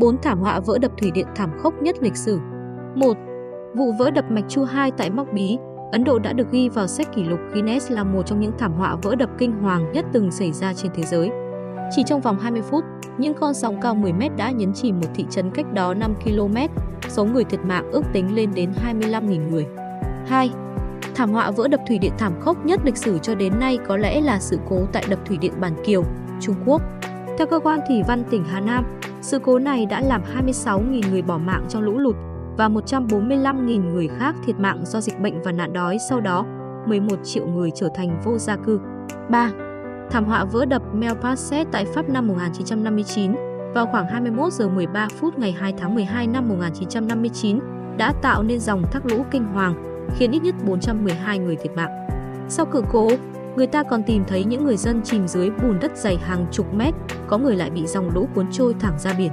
4 thảm họa vỡ đập thủy điện thảm khốc nhất lịch sử. 1. Vụ vỡ đập mạch Chu 2 tại Móc Bí, Ấn Độ đã được ghi vào sách kỷ lục Guinness là một trong những thảm họa vỡ đập kinh hoàng nhất từng xảy ra trên thế giới. Chỉ trong vòng 20 phút, những con sóng cao 10 mét đã nhấn chìm một thị trấn cách đó 5 km, số người thiệt mạng ước tính lên đến 25.000 người. 2. Thảm họa vỡ đập thủy điện thảm khốc nhất lịch sử cho đến nay có lẽ là sự cố tại đập thủy điện Bản Kiều, Trung Quốc. Theo cơ quan thủy văn tỉnh Hà Nam, sự cố này đã làm 26.000 người bỏ mạng trong lũ lụt và 145.000 người khác thiệt mạng do dịch bệnh và nạn đói sau đó, 11 triệu người trở thành vô gia cư. 3. Thảm họa vỡ đập Melpasset tại Pháp năm 1959 vào khoảng 21 giờ 13 phút ngày 2 tháng 12 năm 1959 đã tạo nên dòng thác lũ kinh hoàng, khiến ít nhất 412 người thiệt mạng. Sau cự cố, người ta còn tìm thấy những người dân chìm dưới bùn đất dày hàng chục mét, có người lại bị dòng lũ cuốn trôi thẳng ra biển.